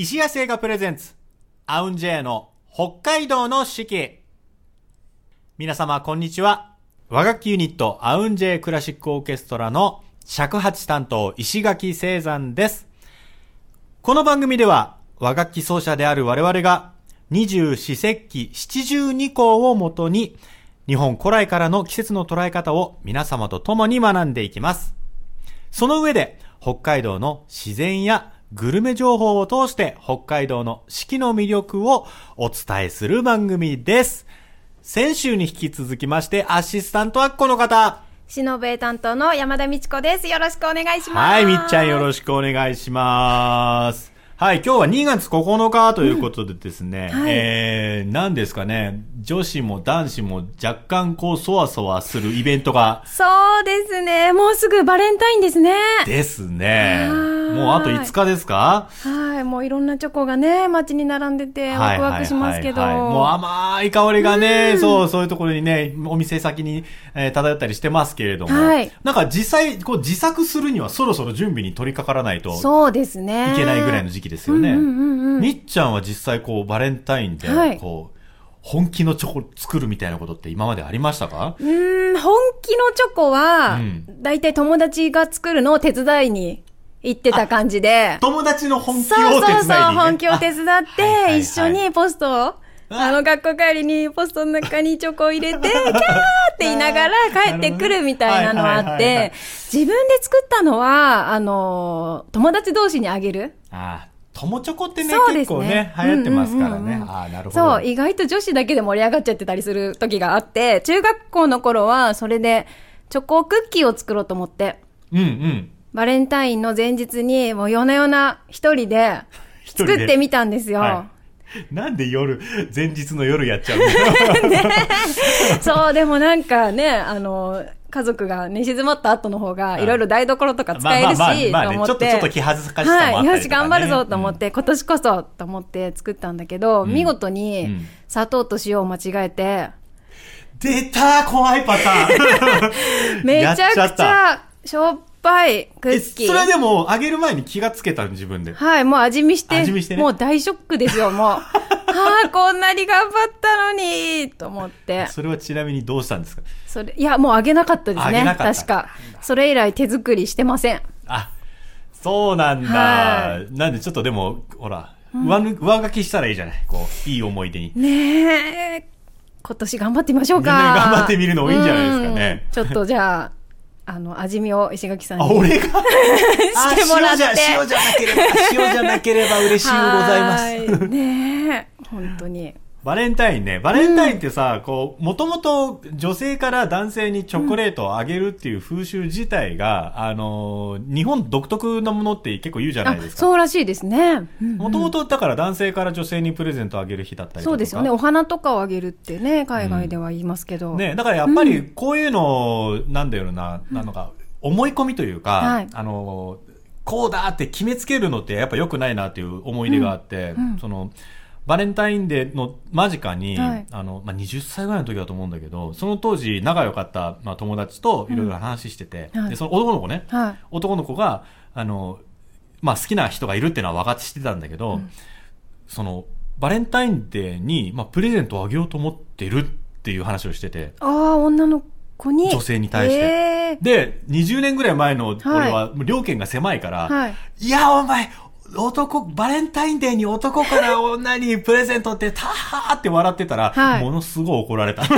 石谷製菓プレゼンツ、アウンジェイの北海道の四季。皆様、こんにちは。和楽器ユニット、アウンジェイクラシックオーケストラの尺八担当、石垣聖山です。この番組では、和楽器奏者である我々が、二十四節気七十二項をもとに、日本古来からの季節の捉え方を皆様と共に学んでいきます。その上で、北海道の自然やグルメ情報を通して北海道の四季の魅力をお伝えする番組です。先週に引き続きまして、アシスタントはこの方。しのべ担当の山田美智子です。よろしくお願いします。はい、みっちゃんよろしくお願いします。はい、今日は2月9日ということでですね、はいえー、何ですかね、女子も男子も若干こう、そわそわするイベントが、そうですね。もうすぐバレンタインですね。ですね。はいもうあと5日ですか？はい。もういろんなチョコがね、街に並んでて、ワクワクしますけど。はいはいはいはいもう甘い香りがね、そう、そういうところにね、お店先に、えー漂ったりしてますけれども、はいなんか実際、こう自作するにはそろそろ準備に取り掛からないとそうですね。いけないぐらいの時期ですよね。みっちゃんは実際こう、バレンタインで、はい。こう、本気のチョコ作るみたいなことって今までありましたか？うーん、本気のチョコは、うん。だいたい友達が作るのを手伝いに行ってた感じで。友達の本気そうを手伝いに、ね、そうそう、本気を手伝って、一緒にポストを、あの、学校帰りにポストの中にチョコを入れて、キャーって言いながら帰ってくるみたいなのあって、自分で作ったのは、あの、友達同士にあげる。ああ、友チョコってね、結構ねね、流行ってますからね。ああ、なるほど。そう、意外と女子だけで盛り上がっちゃってたりする時があって、中学校の頃はそれでチョコクッキーを作ろうと思って、うんうん。バレンタインの前日にもう夜な夜な一人で 一人で作ってみたんですよ。はい なんで夜、前日の夜やっちゃうの？そう、でもなんかね、あの、家族が寝静まった後の方が、いろいろ台所とか使えるし、って。ちょっとちょっと気恥ずかしさもあっね。はい。よし、頑張るぞと思って、今年こそと思って作ったんだけど、ん。見事うにん。砂糖と塩を間違えて、出た怖いパターン。めちゃくちゃしょっぱいクえッキー。それはでも、あげる前に気がつけたの自分で。はい、もう味見して、味見してねもう大ショックですよ、もう。ああ、こんなに頑張ったのに、と思って。それはちなみにどうしたんですか？それ、いや、もうあげなかったですね。あげなかった確か。それ以来手作りしてません。あ、そうなんだ。はなんでちょっとでも、ほら、上ぬ上書きしたらいいじゃないこう、いい思い出に。ねえ。今年頑張ってみましょうか。頑張ってみるのもいいんじゃないですかねうんちょっとじゃあ、あの、味見を石垣さんあ、に。俺が？してもらってあ塩じゃ、塩じゃなければ、塩じゃなければ嬉しいございます。はいねえ。本当に。バレンタインね。バレンタインってさ、こう、もともと女性から男性にチョコレートをあげるっていう風習自体が、あのー、日本独特なものって結構言うじゃないですか。そうらしいですね。もともとだから男性から女性にプレゼントをあげる日だったりとか。そうですよね。お花とかをあげるってね、海外では言いますけど。ね、だからやっぱりこういうの、なんだろうな、なのか、思い込みというか、はいあの、こうだって決めつけるのってやっぱ良くないなっていう思い出があって、うんうんその、バレンタインデーの間近に、はい。あの、まあ、20歳ぐらいの時だと思うんだけど、その当時仲良かった、まあ、友達といろいろ話してて、うんはい。で、その男の子ね、はい。男の子が、あの、まあ、好きな人がいるっていうのは分かってしてたんだけど、その、バレンタインデーに、まあ、プレゼントをあげようと思ってるっていう話をしてて、ああ、女の子に？女性に対して。ええで、20年ぐらい前の俺は料金が狭いから、はい。いや、お前、男、バレンタインデーに男から女にプレゼントって、たはーって笑ってたら、はいものすごい怒られた。も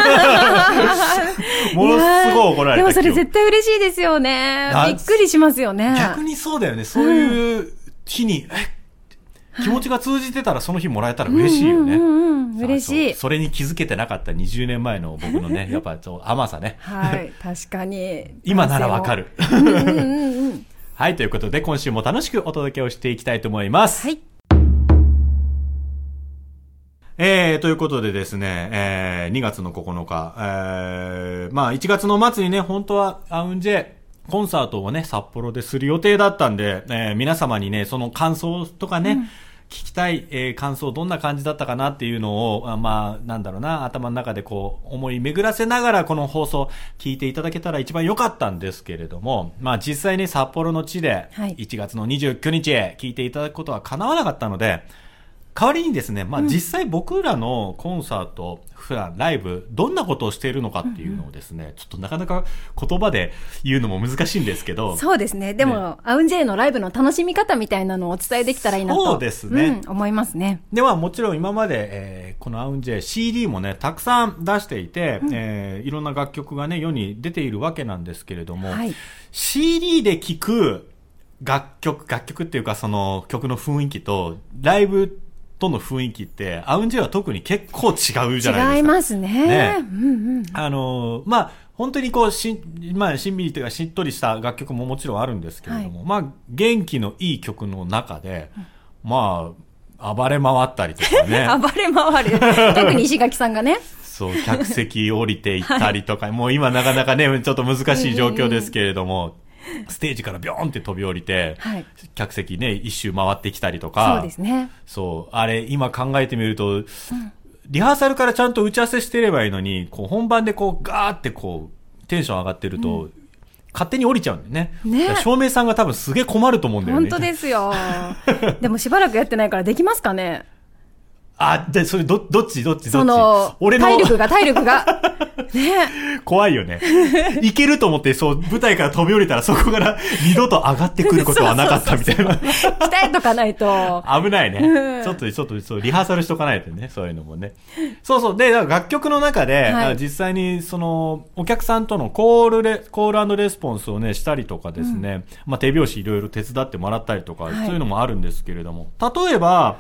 のすごい怒られた。でもそれ絶対嬉しいですよねあ。びっくりしますよね。逆にそうだよね。そういう日に、え、気持ちが通じてたらその日もらえたら嬉しいよね。うんうんうん、嬉しい。そうそれに気づけてなかった20年前の僕のね、やっぱちょっと甘さね。はい、確かに。今ならわかる。うんうんうんうん。はい、ということで今週も楽しくお届けをしていきたいと思います。はい。えー、ということでですね、えー、2月の9日、えー、まあ1月の末にね、本当はアウンジェ、コンサートをね、札幌でする予定だったんで、えー皆様にね、その感想とかね、聞きたい、えー感想どんな感じだったかなっていうのを、あまあ、なんだろうな、頭の中でこう、思い巡らせながらこの放送聞いていただけたら一番良かったんですけれども、まあ実際に札幌の地で、はい。1月の29日へ聞いていただくことは叶わなかったので、代わりにですね、まあ実際僕らのコンサート、普段ライブ、どんなことをしているのかっていうのをですね、ちょっとなかなか言葉で言うのも難しいんですけど、そうですね。でも、アウンジェイのライブの楽しみ方みたいなのをお伝えできたらいいなと。そうですねうん、思いますね。ではもちろん今まで、えーこのアウンジェイ CD もね、たくさん出していて、えーいろんな楽曲がね、世に出ているわけなんですけれども、はい CD で聴く楽曲、楽曲っていうかその曲の雰囲気と、ライブとの雰囲気って、アウンジェイは特に結構違うじゃないですか。違いますね。ねうんうん。あのーまあ、本当にこう、しん、まあ、しんみりというか、しっとりした楽曲ももちろんあるんですけれども、まあ、元気のいい曲の中で、まあ、暴れ回ったりとかね。暴れ回る。特に石垣さんがね。そう、客席降りていったりとか、もう今なかなかね、ちょっと難しい状況ですけれども、ステージからビョーンって飛び降りて、はい客席ね、一周回ってきたりとか、そうですね。そう、あれ、今考えてみると、リハーサルからちゃんと打ち合わせしてればいいのに、こう、本番でこう、ガーってこう、テンション上がってると、勝手に降りちゃうんだよね。ね照明さんが多分すげえ困ると思うんだよね。本当ですよ。でもしばらくやってないからできますかねあ、で、それ、ど、どっちどっちどっち？その、俺の体力が、体力が。ね怖いよね。いけると思って、そう、舞台から飛び降りたら、そこから二度と上がってくることはなかったみたいな。鍛えとかないと。危ないねう。んちょっと、ちょっと、そう、リハーサルしとかないとね、そういうのもね。そうそう。で、楽曲の中で、はいあ実際に、その、お客さんとのコールレ、コールレスポンスをね、したりとかですね、まあ、手拍子いろいろ手伝ってもらったりとか、はいそういうのもあるんですけれども、例えば、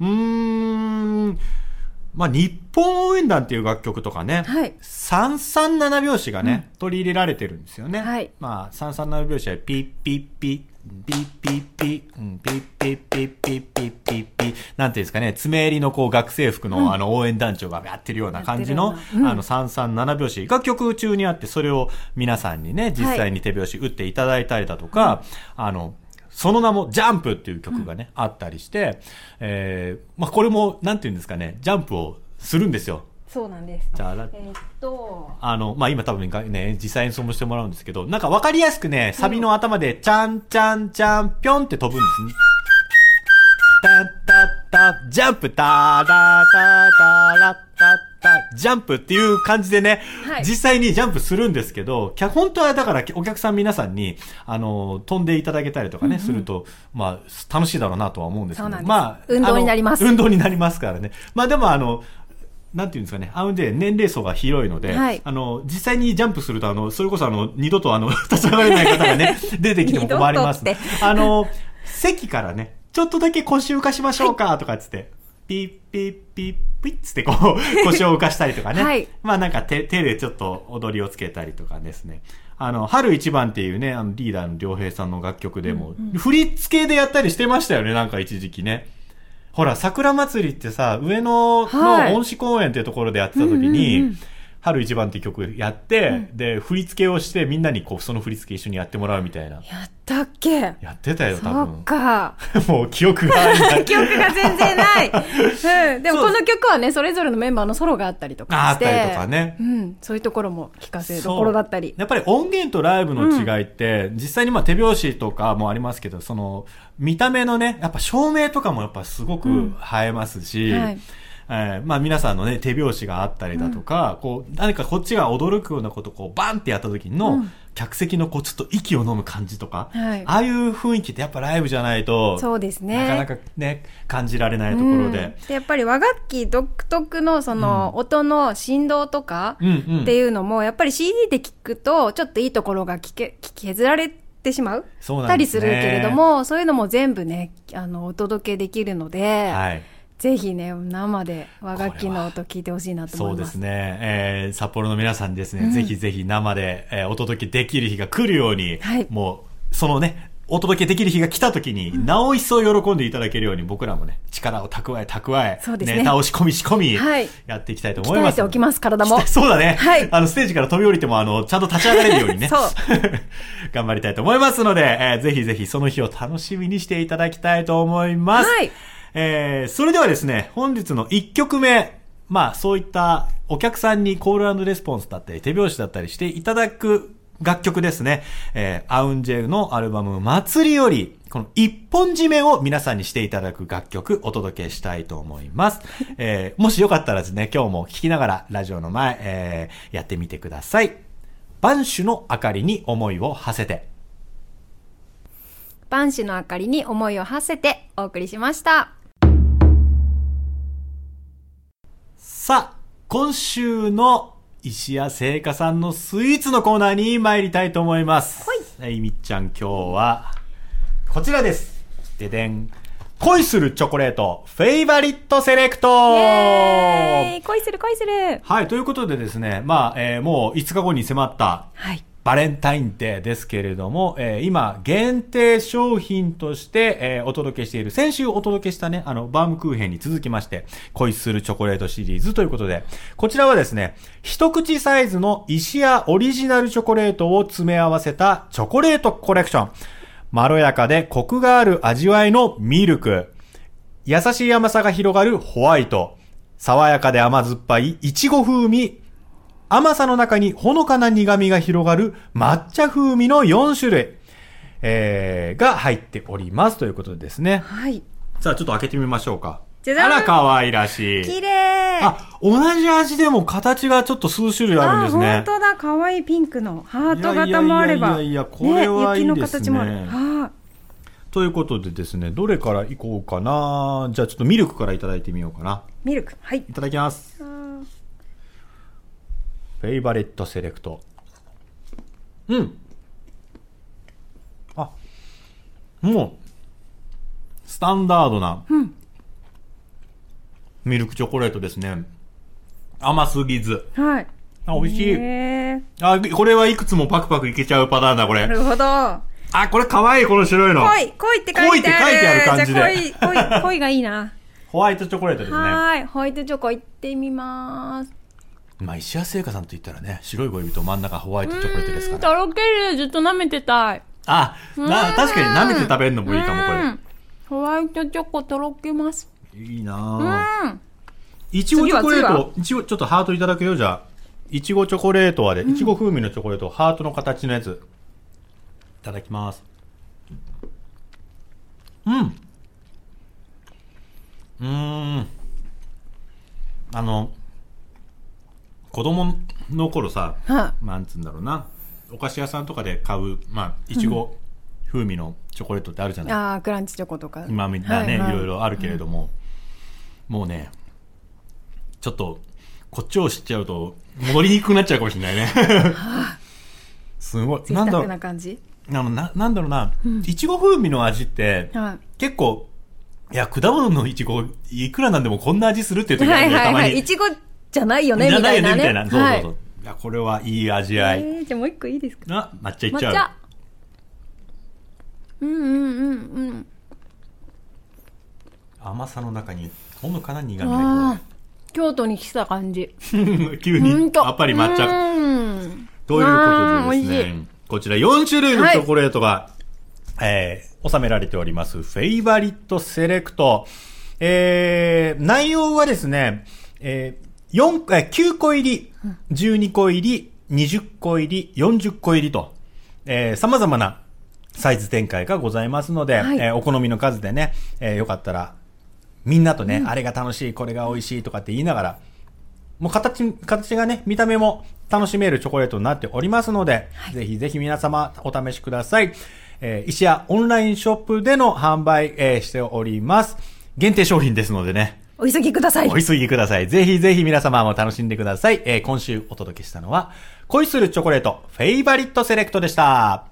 うーん、まあ、日本応援団っていう楽曲とかね、はい。337拍子がね、取り入れられてるんですよね。はい。まあ、337拍子はピッピッピッ、ピッピッピッ、うんピッピッピッピッピッピッピッ、なんていうんですかね、爪襟のこう学生服の、あの応援団長がやってるような感じの、あの337拍子が曲中にあって、それを皆さんにね、実際に手拍子打っていただいたりだとか、あの、その名もジャンプっていう曲がね、あったりして、えー、まあこれも、なんていうんですかね、ジャンプをするんですよ。そうなんです。じゃあ、えーっと、あの、まあ、今多分ね、実際演奏もしてもらうんですけど、なんかわかりやすくね、サビの頭で、ちゃんちゃんちゃんぴょんって飛ぶんですね。タタタ、ジャンプ、タラタタラタタ、ジャンプっていう感じでね、はい。実際にジャンプするんですけど、本当はだからお客さん皆さんに、あの、飛んでいただけたりとかね、すると、まあ、楽しいだろうなとは思うんですけど、まあ、運動になります。あの運動になりますからね。まあでもあの、なんていうんですかね、アウンで年齢層が広いので、はい。あの、実際にジャンプすると、あの、それこそあの、二度とあの、立ち上がれない方がね、出てきても困ります、二度とっあの、席からね、ちょっとだけ腰を浮かしましょうか、とかっつって、ピッピッピッピッつってこう、腰を浮かしたりとかね。はいまあなんか手、手でちょっと踊りをつけたりとかですね。あの、春一番っていうね、あの、リーダーの良平さんの楽曲でも、振り付けでやったりしてましたよね、なんか一時期ね。ほら、桜祭りってさ、上野はいの恩賜公園っていうところでやってた時に、うんうんうん春一番っていう曲やって、で、振り付けをしてみんなにこう、その振り付け一緒にやってもらうみたいな。やったっけ？やってたよ、多そっ分。か。もう記憶がない。記憶が全然ない。うん。でもこの曲はね、それぞれのメンバーのソロがあったりとかして。ああったりとかねうん。そういうところも聞かせるところだったり。やっぱり音源とライブの違いって、実際にまあ手拍子とかもありますけど、その、見た目のね、やっぱ照明とかもやっぱすごく映えますし、はいえーまあ皆さんのね、手拍子があったりだとか、こう、何かこっちが驚くようなことをこう、バンってやった時の、うん。客席のこう、ちょっと息を飲む感じとか、はい。ああいう雰囲気ってやっぱライブじゃないと、そうですね。なかなかね、感じられないところで。うん。でやっぱり和楽器独特のその音の振動とかうんうん。っていうのもやっぱり CD で聞くとちょっといいところが聞け聞き削られてしまうそうなたりするけれどもそういうのも全部ねあのお届けできるので、はい。ぜひね生で和楽器の音聞いてほしいなと思いますそうですね。えー、札幌の皆さんにですね、うんぜひぜひ生で、えーお届けできる日が来るように、はいもう、そのね、お届けできる日が来た時に、なお一層喜んでいただけるように、僕らもね、力を蓄え蓄え、そうですねネタを仕込み仕込み、はいやっていきたいと思います。鍛えておきます体も そうだね。はいあの、ステージから飛び降りても、あの、ちゃんと立ち上がれるようにね。そう 頑張りたいと思いますので、えーぜひぜひその日を楽しみにしていただきたいと思います。はいえー、それではですね、本日の1曲目、まあそういったお客さんにコールレスポンスだったり手拍子だったりしていただく楽曲ですね。えー、アウンジェルのアルバム祭りより、この一本締めを皆さんにしていただく楽曲お届けしたいと思います。えー、もしよかったらですね、今日も聴きながらラジオの前、えー、やってみてください。万種の明かりに思いを馳せて。万種の明かりに思いを馳せてお送りしました。さあ、今週の石屋製菓さんのスイーツのコーナーに参りたいと思います。はい。みっちゃん今日は、こちらです。ででん。恋するチョコレート、フェイバリットセレクト恋する恋するはい、ということでですね、まあ、えー、もう5日後に迫った、はい。バレンタインデーですけれども、えー、今、限定商品として、えー、お届けしている、先週お届けしたね、あの、バームクーヘンに続きまして、恋するチョコレートシリーズということで、こちらはですね、一口サイズの石屋オリジナルチョコレートを詰め合わせたチョコレートコレクション。まろやかでコクがある味わいのミルク。優しい甘さが広がるホワイト。爽やかで甘酸っぱいイチゴ風味甘さの中にほのかな苦味が広がる抹茶風味の4種類、えー、が入っておりますということでですね。はい。さあ、ちょっと開けてみましょうか。じゃじゃあら、可愛らしい。綺麗あ、同じ味でも形がちょっと数種類あるんですね。本当だ、可愛いピンクのハート型もあれば。いやいやいやこれはいいですね。ね雪の形もある。はということでですね、どれからいこうかな。じゃあちょっとミルクからいただいてみようかな。ミルク、はい。いただきます。フェイバレットセレクト。うん。あ、もう、スタンダードな、ミルクチョコレートですね。甘すぎず。はい。あ、美味しい。あ、これはいくつもパクパクいけちゃうパターンだ、これ。なるほど。あ、これかわいい、この白いの。濃い、濃いって書いてある。濃いって書いてある感じで。濃い、濃い、濃いがいいな。ホワイトチョコレートですね。はい、ホワイトチョコいってみます。まあ、石屋製菓さんと言ったらね、白い恋人真ん中ホワイトチョコレートですから。とろける、ずっと舐めてたい。あ、な、確かに舐めて食べるのもいいかも、これ。ホワイトチョコとろけます。いいなぁ。いちごチョコレート、いちご、ちょっとハートいただくよ、じゃあ。いちごチョコレートはで、いちご風味のチョコレート、ハートの形のやつ。いただきます。うん。うーん。あの、子供の頃さ、はあ、なんつうんだろうな、お菓子屋さんとかで買う、まあ、いちご風味のチョコレートってあるじゃない、うん、ああ、クランチチョコとか。今みんなね、はいはい、いろいろあるけれども、うん、もうね、ちょっと、こっちを知っちゃうと、戻りにくくなっちゃうかもしれないね。はあ、すごい。なんだろう。な感じ？ななんだろうな、いちご風味の味って、は結構、いや、果物のいちご、いくらなんでもこんな味するっていう時あるんだよ、たまに。いちごじゃないよね、みたいな、ね。じゃないよね、みたいな。そうそうそう。はい、いや、これはいい味わい。えー、じゃあもう一個いいですか？あ、抹茶いっちゃう。抹茶。うんうんうんうん。甘さの中にほのかな苦味が京都に来た感じ。急に、やっぱり抹茶。ということでですね、こちら4種類のチョコレートが、はい、えー、収められております、フェイバリットセレクト。えー、内容はですね、えー、4、え、9個入り、12個入り、20個入り、40個入りと、えー、様々なサイズ展開がございますので、はい、えー、お好みの数でね、えー、よかったら、みんなとね、うん、あれが楽しい、これが美味しいとかって言いながら、もう形、形がね、見た目も楽しめるチョコレートになっておりますので、はい、ぜひぜひ皆様お試しください。えー、石屋オンラインショップでの販売、えー、しております。限定商品ですのでね、お急ぎください。お急ぎください。ぜひぜひ皆様も楽しんでください。えー、今週お届けしたのは、恋するチョコレート、フェイバリットセレクトでした。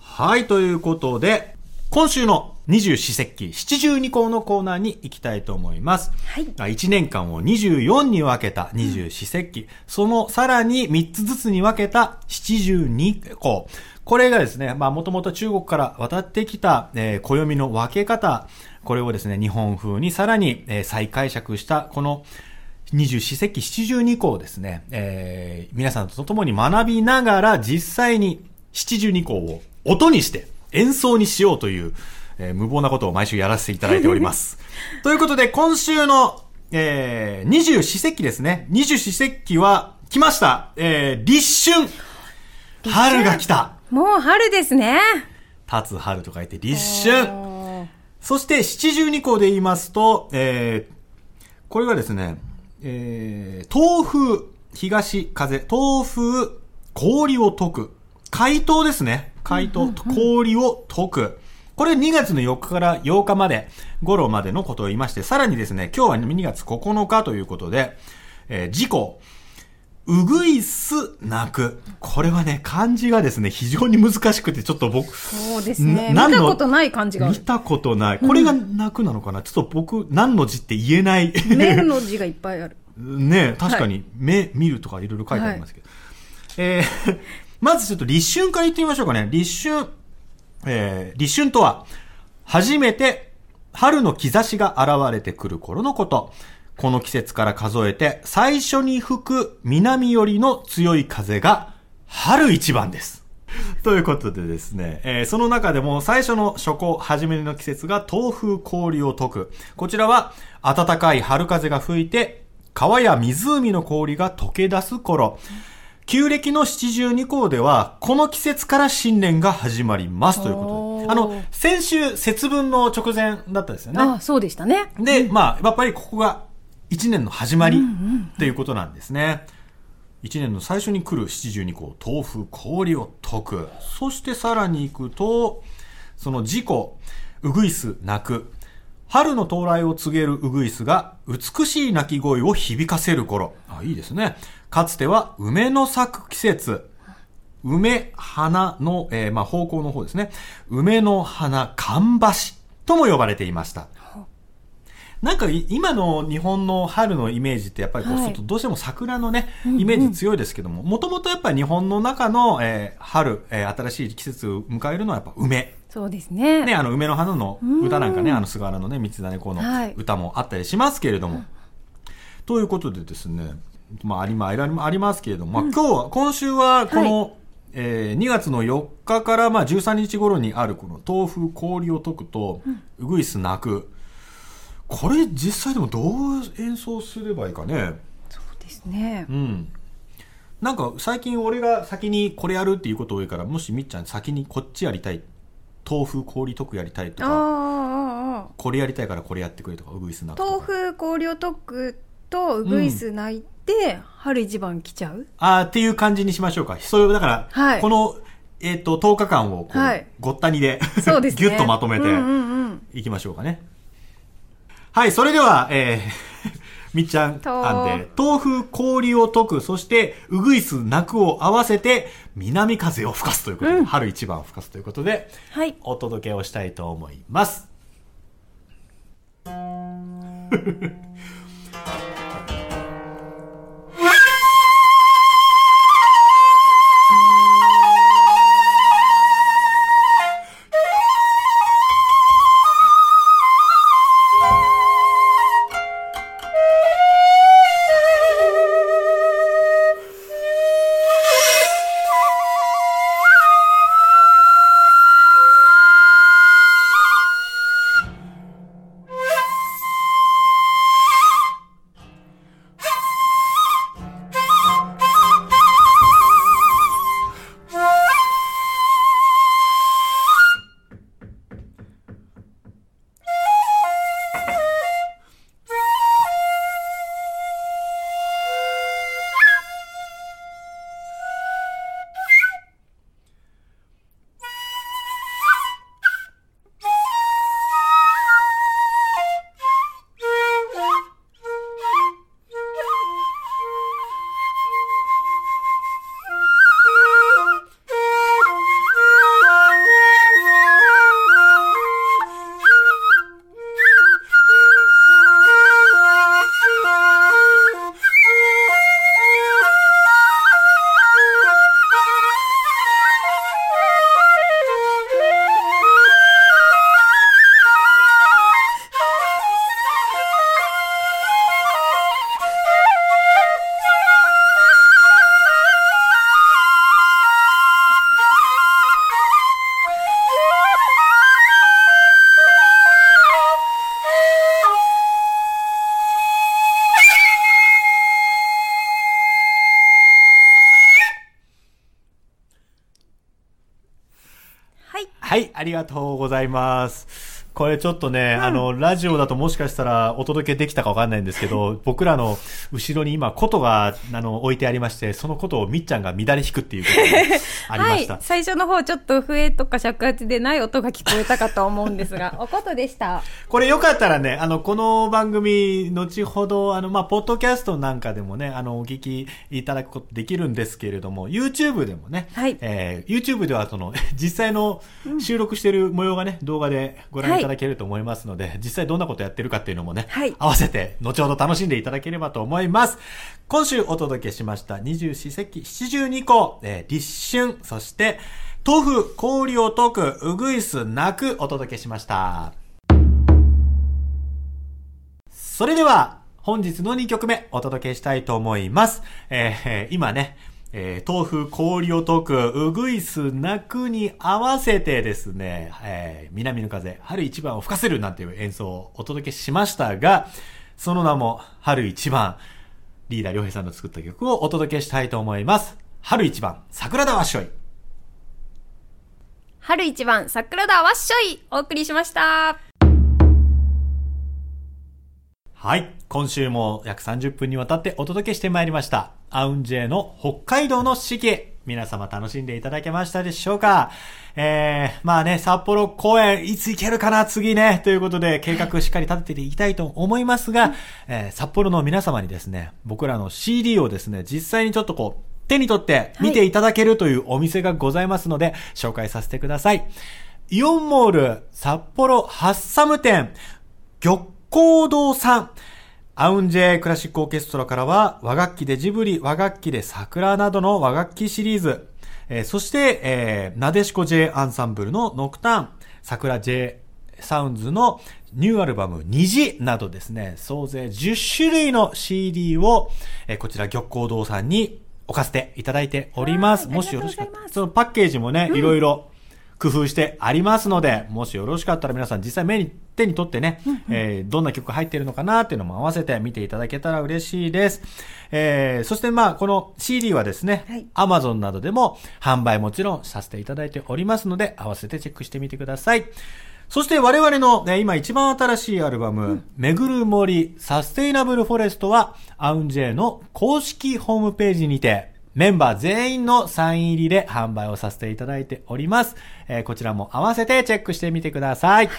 はい、ということで、今週の二十四節気七十二項のコーナーに行きたいと思います。はい。1年間を24に分けた二十四節気、うん、そのさらに3つずつに分けた七十二項。これがですね、まあもともと中国から渡ってきた、えー、暦の分け方、これをですね、日本風にさらに、えー、再解釈した、この二十四節気七十二項をですね、えー、皆さんと共に学びながら実際に七十二項を音にして演奏にしようという、えー無謀なことを毎週やらせていただいております。ということで、今週の、えー、二十四節気ですね。二十四節気は来ました。えー、立春。春が来た。もう春ですね。立つ春と書いて立春。そして七十二項で言いますと、えー、これがですね、えー、東風、東風、東風、氷を解く。解凍ですね。解凍、氷を解く。これ2月の4日から8日まで、頃までのことを言いまして、さらにですね、今日は2月9日ということで、えー、事故、うぐいす泣く。これはね、漢字がですね、非常に難しくて、ちょっと僕、そうですね。見たことない感じが。見たことない。これが泣くなのかな、ちょっと僕、何の字って言えない。面の字がいっぱいある。ね確かに、目、見るとかいろいろ書いてありますけど。えー まずちょっと立春から言ってみましょうかね。立春、えー立春とは、初めて春の兆しが現れてくる頃のこと。この季節から数えて、最初に吹く南寄りの強い風が、春一番です。ということでですね、えーその中でも最初の初夏、初めの季節が東風氷を解く。こちらは暖かい春風が吹いて、川や湖の氷が溶け出す頃。旧暦の七十二項では、この季節から新年が始まりますということで。あの、先週節分の直前だったですよね。あ、そうでしたね。で、まあ、やっぱりここが一年の始まりっていうことなんですね。一年の最初に来る七十二項、豆腐、氷を解く。そしてさらに行くと、その事故、うぐいす、泣く。春の到来を告げるうぐいすが美しい鳴き声を響かせる頃。あ、いいですね。かつては梅の咲く季節。梅、花の、えーまあ、方向の方ですね。梅の花、かばしとも呼ばれていました。なんかい今の日本の春のイメージってやっぱりこう、はいどうしても桜のね、イメージ強いですけども、もともとやっぱり日本の中の、えー春、えー新しい季節を迎えるのはやっぱ梅。そうですね。ね、あの梅の花の歌なんかね、あの菅原のね、三つ種子のはい歌もあったりしますけれども。ということでですね、まあ、ありま、ありありますけれども、まあ、今日は、今週はこの、えー2月の4日からまあ13日頃にあるこの豆腐氷を解くと、うぐいす泣く。これ実際でもどう演奏すればいいかね。そうですねう。ん。なんか最近俺が先にこれやるっていうこと多いから、もしみっちゃん先にこっちやりたい。豆腐氷解くやりたいとか。ああ、ああ、これやりたいからこれやってくれとか、うぐいすな。豆腐氷を解くとウグイス鳴いて、春一番来ちゃう？あーっていう感じにしましょうか。そういう、だから、はいこの、えっ、と、10日間をこう、はいごったにで、そうですね。ギュッとまとめてうんうんうん。いきましょうかね。はい、それでは、えー、みっちゃんと案で、豆腐氷を解く、そして、うぐいす泣くを合わせて、南風を吹かすということで、うん春一番吹かすということで、はい。お届けをしたいと思います。はい、ありがとうございます。これちょっとね、あの、ラジオだともしかしたらお届けできたかわかんないんですけど、僕らの後ろに今、琴が、あの、置いてありまして、その琴をみっちゃんが乱れ弾くっていうことが ありました。はい。最初の方ちょっと笛とか尺八でない音が聞こえたかと思うんですが、おことでした。これよかったらね、あの、この番組、後ほど、あの、まあ、ポッドキャストなんかでもね、あの、お聞きいただくことできるんですけれども、YouTube でもね、はいえー YouTube ではその、実際の収録してる模様がね、動画でご覧いただけると思いますので、実際どんなことやってるかっていうのもね、はい合わせて、後ほど楽しんでいただければと思います。今週お届けしました、二十四節気七十二個、えー立春、そして、豆腐、氷を溶く、うぐいす、泣く、お届けしました。それでは、本日の2曲目お届けしたいと思います。えー今ね、えー豆腐、氷を溶く、うぐいす、泣くに合わせてですね、えー南の風、春一番を吹かせるなんていう演奏をお届けしましたが、その名も、春一番、リーダー良平さんの作った曲をお届けしたいと思います。春一番、桜田わっしょい。春一番、桜田わっしょいお送りしました。はい。今週も約30分にわたってお届けしてまいりました。アウンジェイの北海道の四季。皆様楽しんでいただけましたでしょうか？えー、まあね、札幌公演いつ行けるかな？次ね。ということで計画しっかり立てていきたいと思いますが、えー札幌の皆様にですね、僕らの CD をですね、実際にちょっとこう、手に取って見ていただけるというお店がございますので、紹介させてください。イオンモール札幌ハッサム店玉光堂さん。アウンジェイクラシックオーケストラからは和楽器でジブリ、和楽器で桜などの和楽器シリーズ。えーそして、えーなでしこ J アンサンブルのノクターン、桜 J サウンズのニューアルバム虹などですね、総勢10種類の CD を、えーこちら玉光堂さんに置かせていただいております。はいもしよろしかったら、そのパッケージもね、いろいろ工夫してありますので、もしよろしかったら皆さん実際目に手に取ってね、えーどんな曲入ってるのかなっていうのも合わせて見ていただけたら嬉しいです。えーそしてまあこの CD はですね、はい Amazon などでも販売もちろんさせていただいておりますので、合わせてチェックしてみてください。そして我々の、ね、今一番新しいアルバム、めぐる森サステイナブルフォレストは、アウンジェイの公式ホームページにて、メンバー全員のサイン入りで販売をさせていただいております。えーこちらも合わせてチェックしてみてください。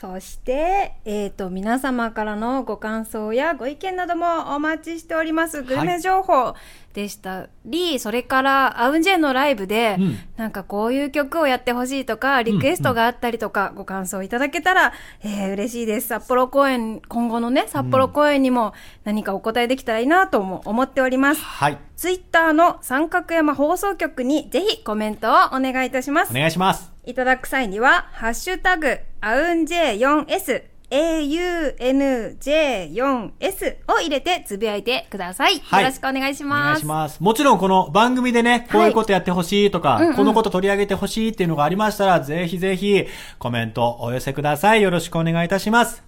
そして、えっ、と、皆様からのご感想やご意見などもお待ちしております。グルメ情報でしたり、それから、アウンジェイのライブで、うんなんかこういう曲をやってほしいとか、リクエストがあったりとか、ご感想いただけたら、えー嬉しいです。札幌公演、今後のね、札幌公演にも何かお答えできたらいいなとも思っております。はい。ツイッターの三角山放送局にぜひコメントをお願いいたしますお。願いします。いただく際には、ハッシュタグ、アウン J4S、AUNJ4S を入れてつぶやいてください。はいよろしくお願いしお願ます。いします。もちろんこの番組でね、こういうことやってほしいとか、うんうんこのこと取り上げてほしいっていうのがありましたら、ぜひぜひコメントお寄せください。よろしくお願いいたします。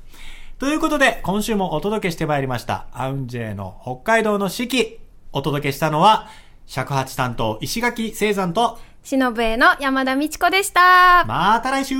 ということで、今週もお届けしてまいりました、アウンジェイの北海道の四季。お届けしたのは、尺八担当石垣聖山と、しのぶえの山田美智子でした。また来週